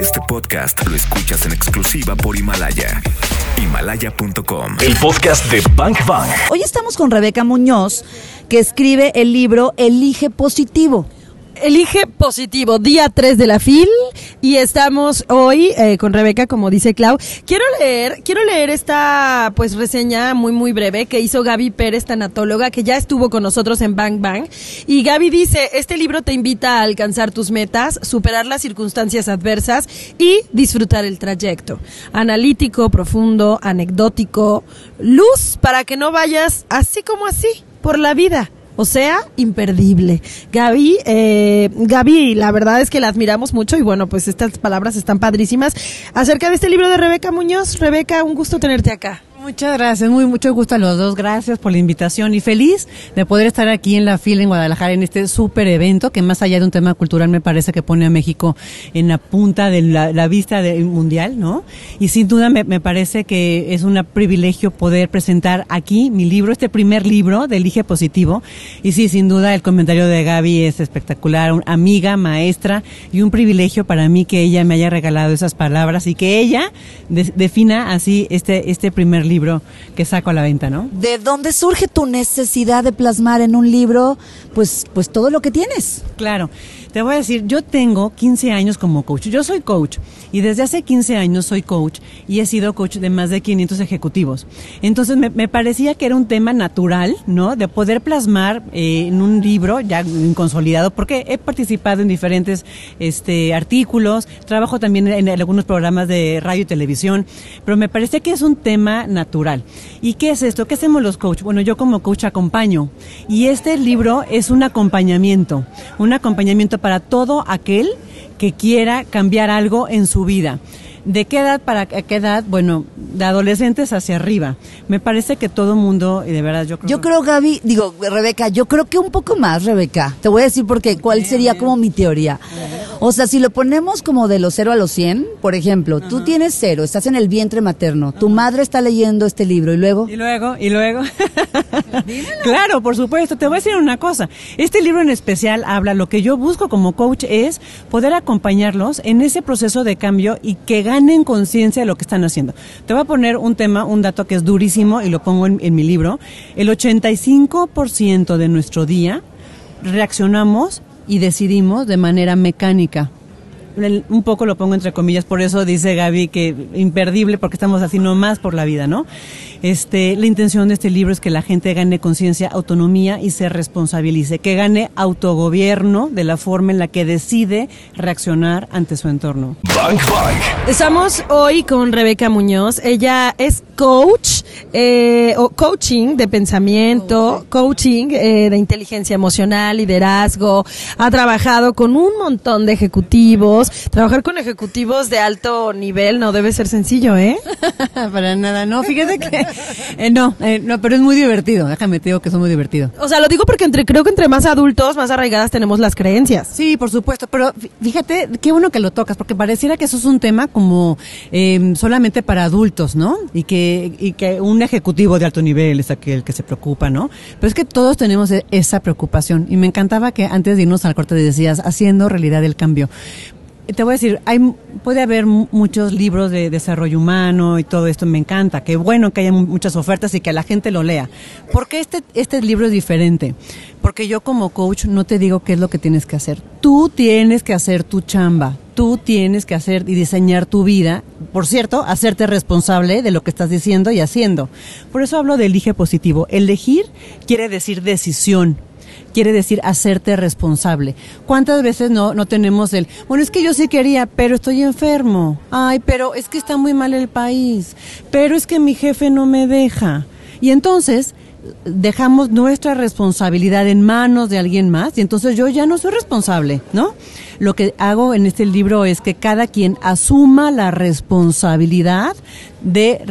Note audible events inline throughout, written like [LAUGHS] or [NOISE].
Este podcast lo escuchas en exclusiva por Himalaya. Himalaya.com. El podcast de Bank Bank. Hoy estamos con Rebeca Muñoz, que escribe el libro Elige Positivo. Elige positivo, día 3 de la FIL y estamos hoy eh, con Rebeca, como dice Clau. Quiero leer, quiero leer esta pues reseña muy muy breve que hizo Gaby Pérez, tanatóloga, que ya estuvo con nosotros en Bang Bang. Y Gaby dice, este libro te invita a alcanzar tus metas, superar las circunstancias adversas y disfrutar el trayecto. Analítico, profundo, anecdótico, luz para que no vayas así como así por la vida. O sea, imperdible. Gaby, eh, Gaby, la verdad es que la admiramos mucho y bueno, pues estas palabras están padrísimas. Acerca de este libro de Rebeca Muñoz, Rebeca, un gusto tenerte acá. Muchas gracias, muy mucho gusto a los dos, gracias por la invitación y feliz de poder estar aquí en la fila en Guadalajara en este súper evento que más allá de un tema cultural me parece que pone a México en la punta de la, vista del mundial, ¿no? Y sin duda me, me, parece que es un privilegio poder presentar aquí mi libro, este primer libro de Elige Positivo. Y sí, sin duda el comentario de Gaby es espectacular, una amiga, maestra y un privilegio para mí que ella me haya regalado esas palabras y que ella defina así este, este primer libro libro que saco a la venta, ¿no? ¿De dónde surge tu necesidad de plasmar en un libro, pues, pues todo lo que tienes? Claro. Te voy a decir, yo tengo 15 años como coach. Yo soy coach y desde hace 15 años soy coach y he sido coach de más de 500 ejecutivos. Entonces me, parecía que era un tema natural, ¿no? De poder plasmar eh, en un libro ya consolidado, porque he participado en diferentes este, artículos, trabajo también en, algunos programas de radio y televisión, pero me parece que es un tema natural. ¿Y qué es esto? ¿Qué hacemos los coach? Bueno, yo como coach acompaño y este libro es un acompañamiento, un acompañamiento para todo aquel que quiera cambiar algo en su vida. ¿De qué edad para qué edad? Bueno, de adolescentes hacia arriba. Me parece que todo mundo, y de verdad yo creo... Yo creo, Gaby, digo, Rebeca, yo creo que un poco más, Rebeca. Te voy a decir porque cuál sería como mi teoría. O sea, si lo ponemos como de los cero a los 100, por ejemplo, tú tienes cero, estás en el vientre materno, tu madre está leyendo este libro y luego... Y luego, y luego... [LAUGHS] [LAUGHS] claro, por supuesto. Te voy a decir una cosa. Este libro en especial habla, lo que yo busco como coach es poder acompañarlos en ese proceso de cambio y que ganen conciencia de lo que están haciendo. Te voy a poner un tema, un dato que es durísimo y lo pongo en, en mi libro. El 85% de nuestro día reaccionamos y decidimos de manera mecánica. Un poco lo pongo entre comillas, por eso dice Gaby que imperdible porque estamos así nomás por la vida, ¿no? Este, la intención de este libro es que la gente gane conciencia, autonomía y se responsabilice, que gane autogobierno de la forma en la que decide reaccionar ante su entorno. Bank Bank. Estamos hoy con Rebeca Muñoz. Ella es coach, eh, o coaching de pensamiento, coaching eh, de inteligencia emocional, liderazgo. Ha trabajado con un montón de ejecutivos. Trabajar con ejecutivos de alto nivel no debe ser sencillo, ¿eh? [LAUGHS] Para nada, no. Fíjate que eh, no, eh, no, pero es muy divertido. Déjame te digo que es muy divertido. O sea, lo digo porque entre creo que entre más adultos, más arraigadas tenemos las creencias. Sí, por supuesto. Pero fíjate, qué bueno que lo tocas, porque pareciera que eso es un tema como eh, solamente para adultos, ¿no? Y que, y que un ejecutivo de alto nivel es aquel que se preocupa, ¿no? Pero es que todos tenemos e, esa preocupación. Y me encantaba que antes de irnos al corte decías, haciendo realidad el cambio te voy a decir, hay, puede haber muchos libros de desarrollo humano y todo esto, me encanta, qué bueno que haya muchas ofertas y que la gente lo lea. ¿Por qué este, este libro es diferente? Porque yo como coach no te digo qué es lo que tienes que hacer. Tú tienes que hacer tu chamba, tú tienes que hacer y diseñar tu vida. Por cierto, hacerte responsable de lo que estás diciendo y haciendo. Por eso hablo de elige positivo. Elegir quiere decir decisión quiere decir hacerte responsable. ¿Cuántas veces no, no tenemos el, bueno, es que yo sí quería, pero estoy enfermo. Ay, pero es que está muy mal el país. Pero es que mi jefe no me deja. Y entonces dejamos nuestra responsabilidad en manos de alguien más y entonces yo ya no soy responsable, ¿no? Lo que hago en este libro es que cada quien asuma la responsabilidad de,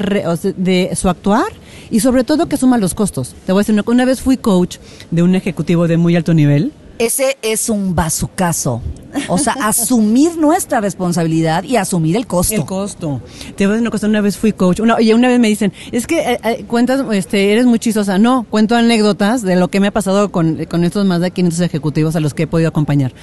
de su actuar y sobre todo que asuma los costos. Te voy a decir, una, una vez fui coach de un ejecutivo de muy alto nivel. Ese es un bazucazo. O sea, [LAUGHS] asumir nuestra responsabilidad y asumir el costo. El costo. Te voy a decir una cosa, una vez fui coach, una, y una vez me dicen, es que eh, eh, cuentas, este, eres muy chistosa. No, cuento anécdotas de lo que me ha pasado con, con estos más de 500 ejecutivos a los que he podido acompañar.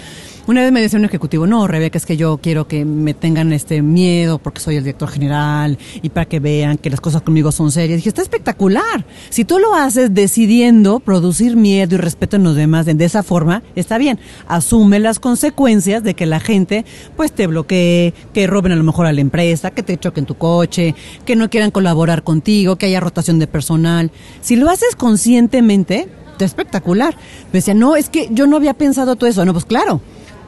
Una vez me decía un ejecutivo, no, Rebeca, es que yo quiero que me tengan este miedo porque soy el director general y para que vean que las cosas conmigo son serias. dije, está espectacular. Si tú lo haces decidiendo producir miedo y respeto en los demás de esa forma, está bien. Asume las consecuencias de que la gente pues te bloquee, que roben a lo mejor a la empresa, que te choquen tu coche, que no quieran colaborar contigo, que haya rotación de personal. Si lo haces conscientemente, está espectacular. Me decía, no, es que yo no había pensado todo eso. No, pues claro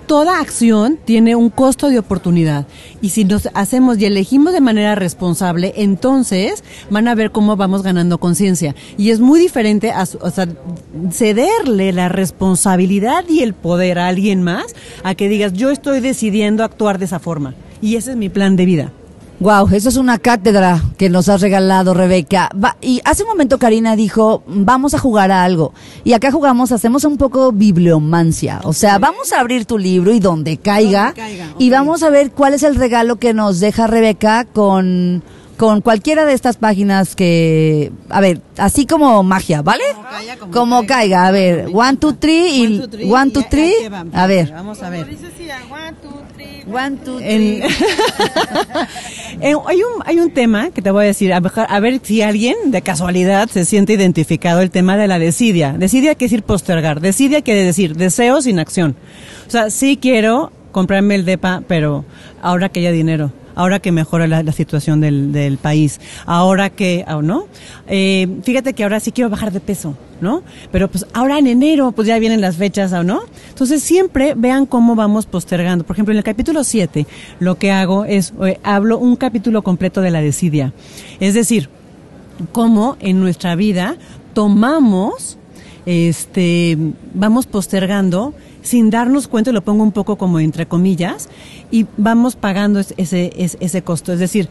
toda acción tiene un costo de oportunidad. Y si nos hacemos y elegimos de manera responsable, entonces van a ver cómo vamos ganando conciencia. Y es muy diferente a, cederle la responsabilidad y el poder a alguien más a que digas, yo estoy decidiendo actuar de esa forma. Y ese es mi plan de vida. Wow, eso es una cátedra que nos has regalado, Rebeca. y hace un momento Karina dijo, vamos a jugar a algo. Y acá jugamos, hacemos un poco bibliomancia. O sea, vamos a abrir tu libro y donde caiga. Y vamos a ver cuál es el regalo que nos deja Rebeca con con cualquiera de estas páginas que, a ver, así como magia, ¿vale? Como, caiga, a ver, one, two, three y one, two, three, a ver. Vamos a ver. One, two, three. [LAUGHS] hay, un, hay un tema que te voy a decir, a, a ver si alguien de casualidad se siente identificado, el tema de la desidia. Desidia quiere decir postergar, desidia quiere decir deseo sin acción. O sea, sí quiero comprarme el DEPA, pero ahora que haya dinero ahora que mejora la, situación del, del, país, ahora que, ¿no? Eh, fíjate que ahora sí quiero bajar de peso, ¿no? Pero pues ahora en enero, pues ya vienen las fechas, ¿o no? Entonces siempre vean cómo vamos postergando. Por ejemplo, en el capítulo 7, lo que hago es, eh, hablo un capítulo completo de la desidia. Es decir, cómo en nuestra vida tomamos, este, vamos postergando sin darnos cuenta, lo pongo un poco como entre comillas, y vamos pagando ese, ese, ese costo. Es decir,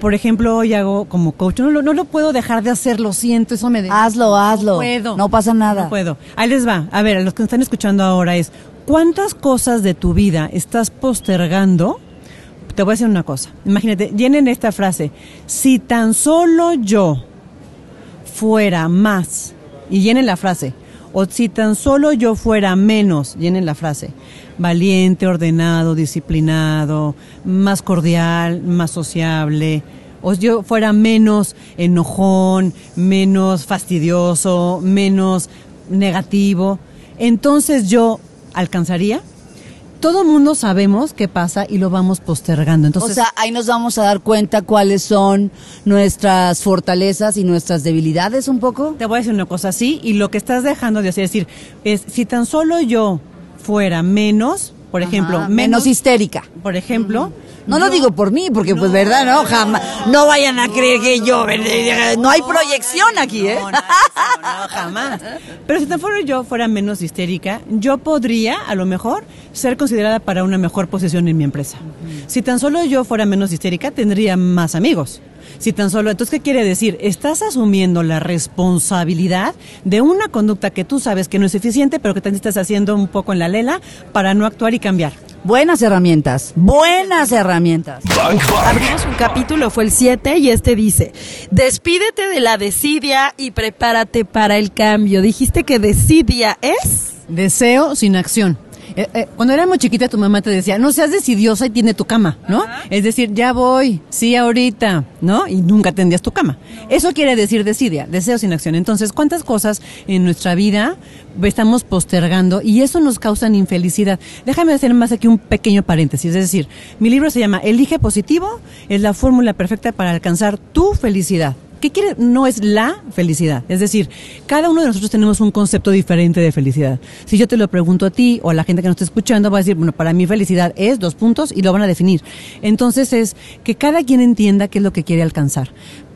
por ejemplo, hoy hago como coach, no, no lo puedo dejar de hacer, lo siento, eso me... De... Hazlo, hazlo. No puedo. No pasa nada. No puedo. Ahí les va. A ver, a los que están escuchando ahora es, ¿cuántas cosas de tu vida estás postergando? Te voy a decir una cosa. Imagínate, llenen esta frase. Si tan solo yo fuera más, y llenen la frase, o si tan solo yo fuera menos, llenen la frase, valiente, ordenado, disciplinado, más cordial, más sociable, o yo fuera menos enojón, menos fastidioso, menos negativo, entonces yo alcanzaría. Todo mundo sabemos qué pasa y lo vamos postergando. Entonces, o sea, ahí nos vamos a dar cuenta cuáles son nuestras fortalezas y nuestras debilidades un poco. Te voy a decir una cosa así y lo que estás dejando de hacer es decir, es si tan solo yo fuera menos, por ejemplo, menos, histérica. Por ejemplo. No lo digo por mí, porque pues verdad, no, jamás, no vayan a creer que yo, no hay proyección aquí, ¿eh? No, jamás. Pero si tan solo yo fuera menos histérica, yo podría, a lo mejor, ser considerada para una mejor posición en mi empresa. Si tan solo yo fuera menos histérica, tendría más amigos. Si tan solo, entonces, ¿qué quiere decir? Estás asumiendo la responsabilidad de una conducta que tú sabes que no es eficiente, pero que también estás haciendo un poco en la lela para no actuar y cambiar. Buenas herramientas, buenas herramientas. Abrimos un capítulo, fue el 7, y este dice, despídete de la desidia y prepárate para el cambio. Dijiste que desidia es... Deseo sin acción. Eh, eh, cuando era muy chiquita tu mamá te decía, no seas decidiosa y tiene tu cama, ¿no? Es decir, ya voy, sí ahorita, ¿no? Y nunca tendrías tu cama. Eso quiere decir decidia, deseo sin acción. Entonces, ¿cuántas cosas en nuestra vida estamos postergando y eso nos causa infelicidad? Déjame hacer más aquí un pequeño paréntesis. Es decir, mi libro se llama Elige positivo, es la fórmula perfecta para alcanzar tu felicidad. ¿Qué quiere? No es la felicidad. Es decir, cada uno de nosotros tenemos un concepto diferente de felicidad. Si yo te lo pregunto a ti o a la gente que nos está escuchando, va a decir, bueno, para mí felicidad es dos puntos y lo van a definir. Entonces es que cada quien entienda qué es lo que quiere alcanzar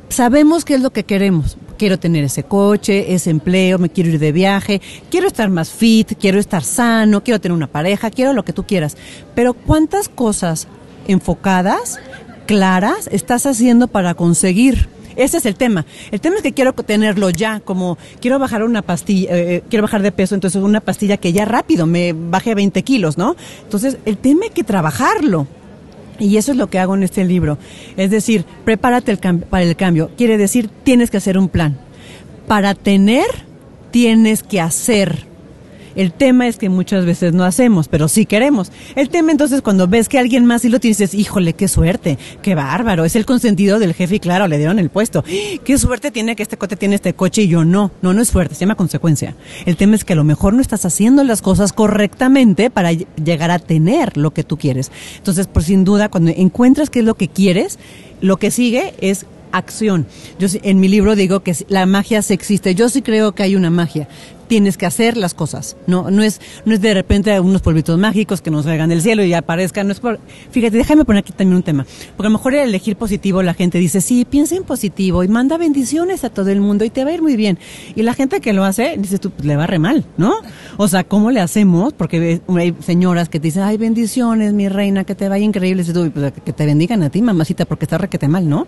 sabemos qué es lo que queremos. Quiero tener ese coche, ese empleo, me quiero ir de viaje, quiero estar más fit, quiero estar sano, quiero tener una pareja, quiero lo que tú quieras. Pero ¿cuántas cosas enfocadas, claras, estás haciendo para conseguir ese es el tema. El tema es que quiero tenerlo ya, como quiero bajar una pastilla, eh, eh, quiero bajar de peso, entonces una pastilla que ya rápido me baje 20 kilos, ¿no? Entonces, el tema hay que trabajarlo. Y eso es lo que hago en este libro. Es decir, prepárate para el cambio. Quiere decir, tienes que hacer un plan. Para tener, tienes que hacer. El tema es que muchas veces no hacemos, pero sí queremos. El tema entonces cuando ves que alguien más sí lo tienes, dices, híjole, qué suerte, qué bárbaro, es el consentido del jefe y claro, le dieron el puesto. [GASPS] Qué suerte tiene que este coche tiene este coche y yo no. No, no es suerte, se llama consecuencia. El tema es que a lo mejor no estás haciendo las cosas correctamente para llegar a tener lo que tú quieres. Entonces, por sin duda, cuando encuentras qué es lo que quieres, lo que sigue es acción. Yo en mi libro digo que la magia se existe. Yo sí creo que hay una magia, tienes que hacer las cosas. No, no es, no es de repente unos polvitos mágicos que nos caigan del cielo y aparezcan. No es por, fíjate, déjame poner aquí también un tema. Porque a lo mejor el elegir positivo, la gente dice, sí, piensa en positivo y manda bendiciones a todo el mundo y te va a ir muy bien. Y la gente que lo hace, dices tú, pues, le va re mal, ¿no? O sea, ¿cómo le hacemos? Porque hay señoras que te dicen, ay, bendiciones, mi reina, que te vaya increíble. Y tú, pues, que te bendigan a ti, mamacita, porque está requete mal, ¿no?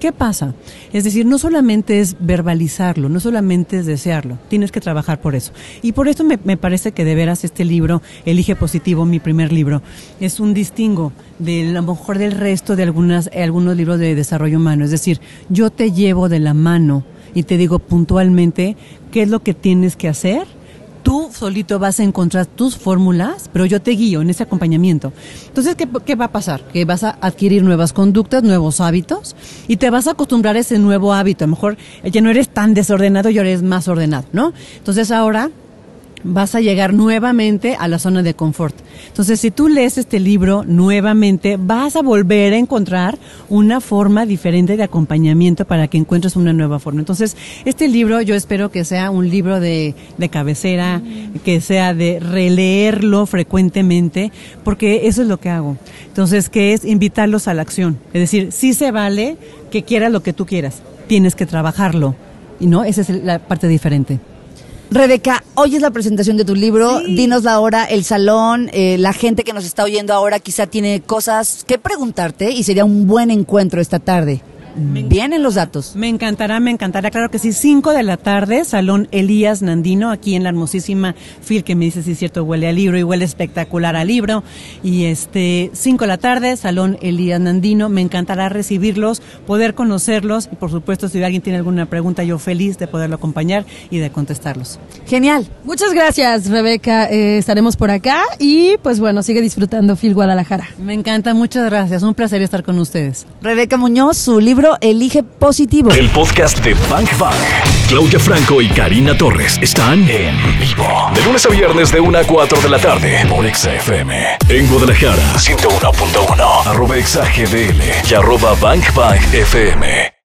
¿Qué pasa? Es decir, no solamente es verbalizarlo, no solamente es desearlo, tienes que trabajar por eso. Y por eso me, parece que de veras este libro, Elige Positivo, mi primer libro, es un distingo de lo mejor del resto de algunas, algunos libros de desarrollo humano. Es decir, yo te llevo de la mano y te digo puntualmente qué es lo que tienes que hacer tú solito vas a encontrar tus fórmulas, pero yo te guío en ese acompañamiento. Entonces, ¿qué, ¿qué, va a pasar? Que vas a adquirir nuevas conductas, nuevos hábitos, y te vas a acostumbrar a ese nuevo hábito. A lo mejor ya no eres tan desordenado y ahora eres más ordenado, ¿no? Entonces ahora vas a llegar nuevamente a la zona de confort. Entonces, si tú lees este libro nuevamente, vas a volver a encontrar una forma diferente de acompañamiento para que encuentres una nueva forma. Entonces, este libro yo espero que sea un libro de, de cabecera, que sea de releerlo frecuentemente, porque eso es lo que hago. Entonces, que es invitarlos a la acción. Es decir, sí se vale que quieras lo que tú quieras, tienes que trabajarlo. Y no, esa es la parte diferente. Rebeca, hoy es la presentación de tu libro. Dinos la hora, el salón, eh, la gente que nos está oyendo ahora quizá tiene cosas que preguntarte y sería un buen encuentro esta tarde. Vienen los datos. Me encantará, me encantará. Claro que sí, 5 de la tarde, Salón Elías Nandino, aquí en la hermosísima Fil, que me dice si es cierto, huele a libro y huele espectacular a libro. Y este, 5 de la tarde, Salón Elías Nandino. Me encantará recibirlos, poder conocerlos y por supuesto, si alguien tiene alguna pregunta, yo feliz de poderlo acompañar y de contestarlos. Genial. Muchas gracias, Rebeca. Eh, estaremos por acá y pues bueno, sigue disfrutando Fil Guadalajara. Me encanta, muchas gracias. Un placer estar con ustedes. Rebeca Muñoz, su libro Elige Positivo. El podcast de Bank Bank. Claudia Franco y Karina Torres están en vivo. De lunes a viernes de 1 a 4 de la tarde por XFM. En Guadalajara, 101.1. Arroba XAGDL y arroba Bank Bank FM.